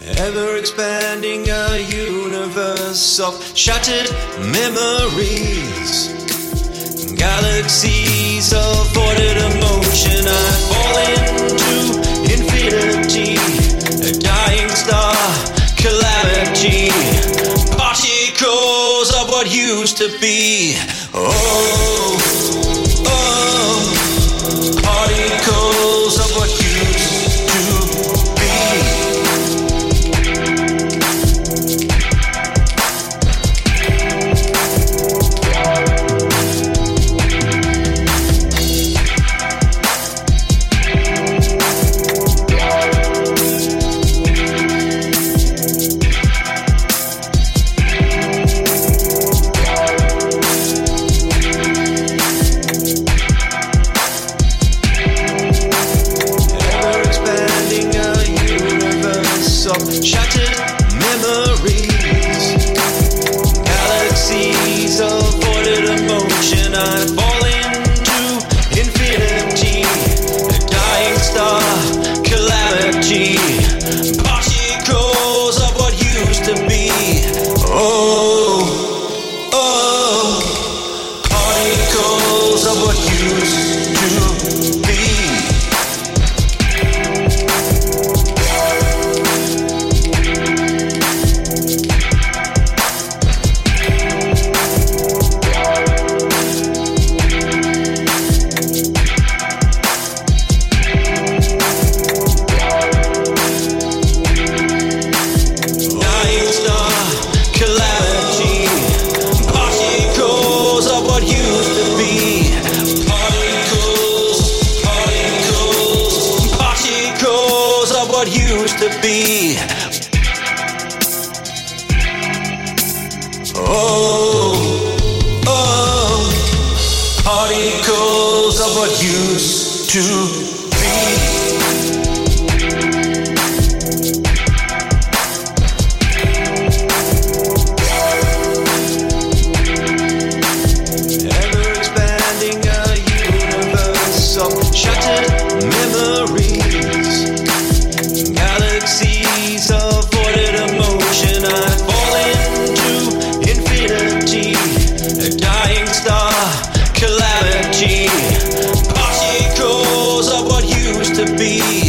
Ever expanding a universe of shattered memories. Galaxies of ordered emotion. I fall into infinity. A dying star, calamity. Particles of what used to be. Oh. Universe used to be. Oh, oh, particles of what used to free